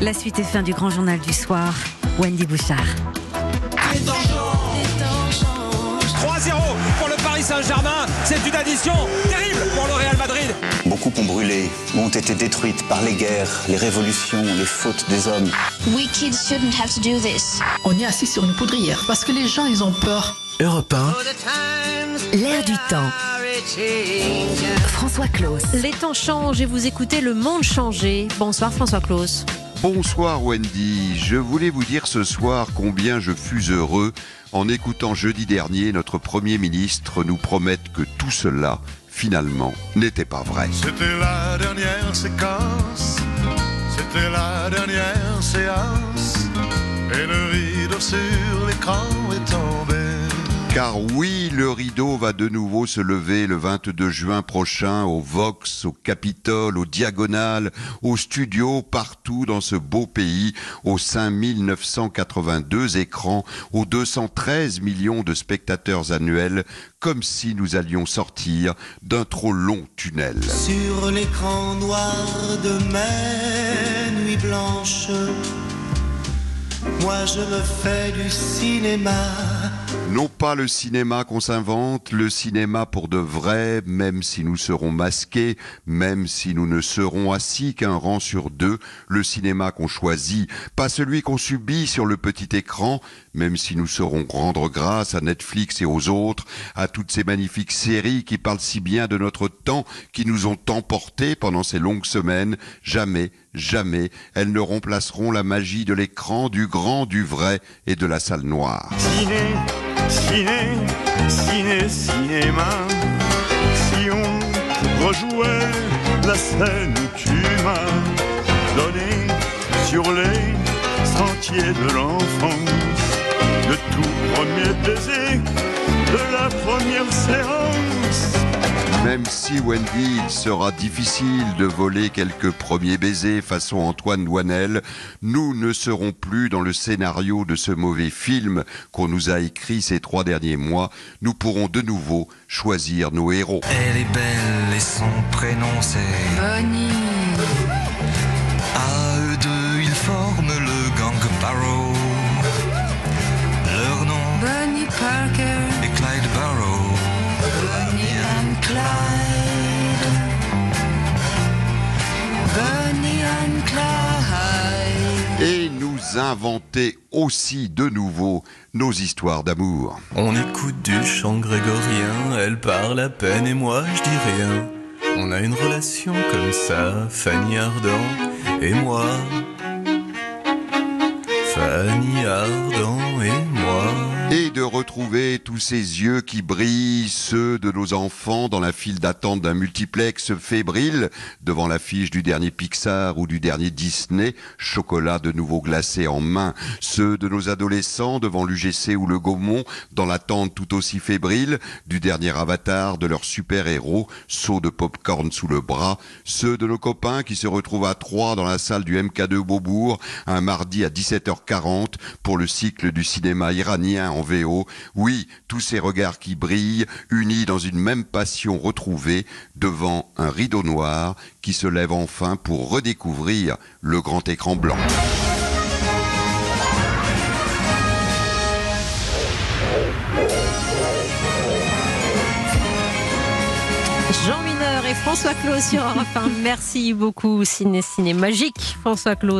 La suite et fin du grand journal du soir. Wendy Bouchard. 3-0 pour le Paris Saint-Germain. C'est une addition terrible pour le Real Madrid. Beaucoup ont brûlé, ont été détruites par les guerres, les révolutions, les fautes des hommes. We kids shouldn't have to do this. On est assis sur une poudrière parce que les gens, ils ont peur. Europe 1, L'air du temps. François Claus. Les temps changent et vous écoutez Le Monde changer. Bonsoir François Claus. Bonsoir Wendy, je voulais vous dire ce soir combien je fus heureux en écoutant jeudi dernier notre Premier ministre nous promettre que tout cela, finalement, n'était pas vrai. C'était la dernière séquence, c'était la dernière séance, et le rideau sur l'écran. Car oui, le rideau va de nouveau se lever le 22 juin prochain au Vox, au Capitole, au Diagonal, au studio, partout dans ce beau pays, aux 5982 écrans, aux 213 millions de spectateurs annuels, comme si nous allions sortir d'un trop long tunnel. Sur l'écran noir de mes nuits blanches, moi je me fais du cinéma. Non pas le cinéma qu'on s'invente, le cinéma pour de vrai, même si nous serons masqués, même si nous ne serons assis qu'un rang sur deux, le cinéma qu'on choisit, pas celui qu'on subit sur le petit écran, même si nous saurons rendre grâce à Netflix et aux autres, à toutes ces magnifiques séries qui parlent si bien de notre temps, qui nous ont emportés pendant ces longues semaines, jamais, jamais, elles ne remplaceront la magie de l'écran, du grand, du vrai et de la salle noire. Ciné, ciné, cinéma. Si on rejouait la scène où tu m'as donné sur les sentiers de l'enfance, le tout premier baiser de la première séance. Même si Wendy, il sera difficile de voler quelques premiers baisers façon Antoine Douanel, nous ne serons plus dans le scénario de ce mauvais film qu'on nous a écrit ces trois derniers mois. Nous pourrons de nouveau choisir nos héros. elle est belle et son prénom c'est Bonnie. Et nous inventer aussi de nouveau nos histoires d'amour. On écoute du chant grégorien, elle parle à peine et moi je dis rien. On a une relation comme ça, Fanny Ardant et moi. Fanny Ardant tous ces yeux qui brillent, ceux de nos enfants dans la file d'attente d'un multiplex fébrile, devant l'affiche du dernier Pixar ou du dernier Disney, chocolat de nouveau glacé en main, ceux de nos adolescents devant l'UGC ou le Gaumont, dans l'attente tout aussi fébrile du dernier avatar de leur super-héros, saut de popcorn sous le bras, ceux de nos copains qui se retrouvent à Troyes dans la salle du MK2 Beaubourg, un mardi à 17h40 pour le cycle du cinéma iranien en VO. Oui, tous ces regards qui brillent, unis dans une même passion retrouvée, devant un rideau noir qui se lève enfin pour redécouvrir le grand écran blanc. Jean Mineur et François Claus sur Europe 1. Merci beaucoup Ciné Ciné Magique François Claus.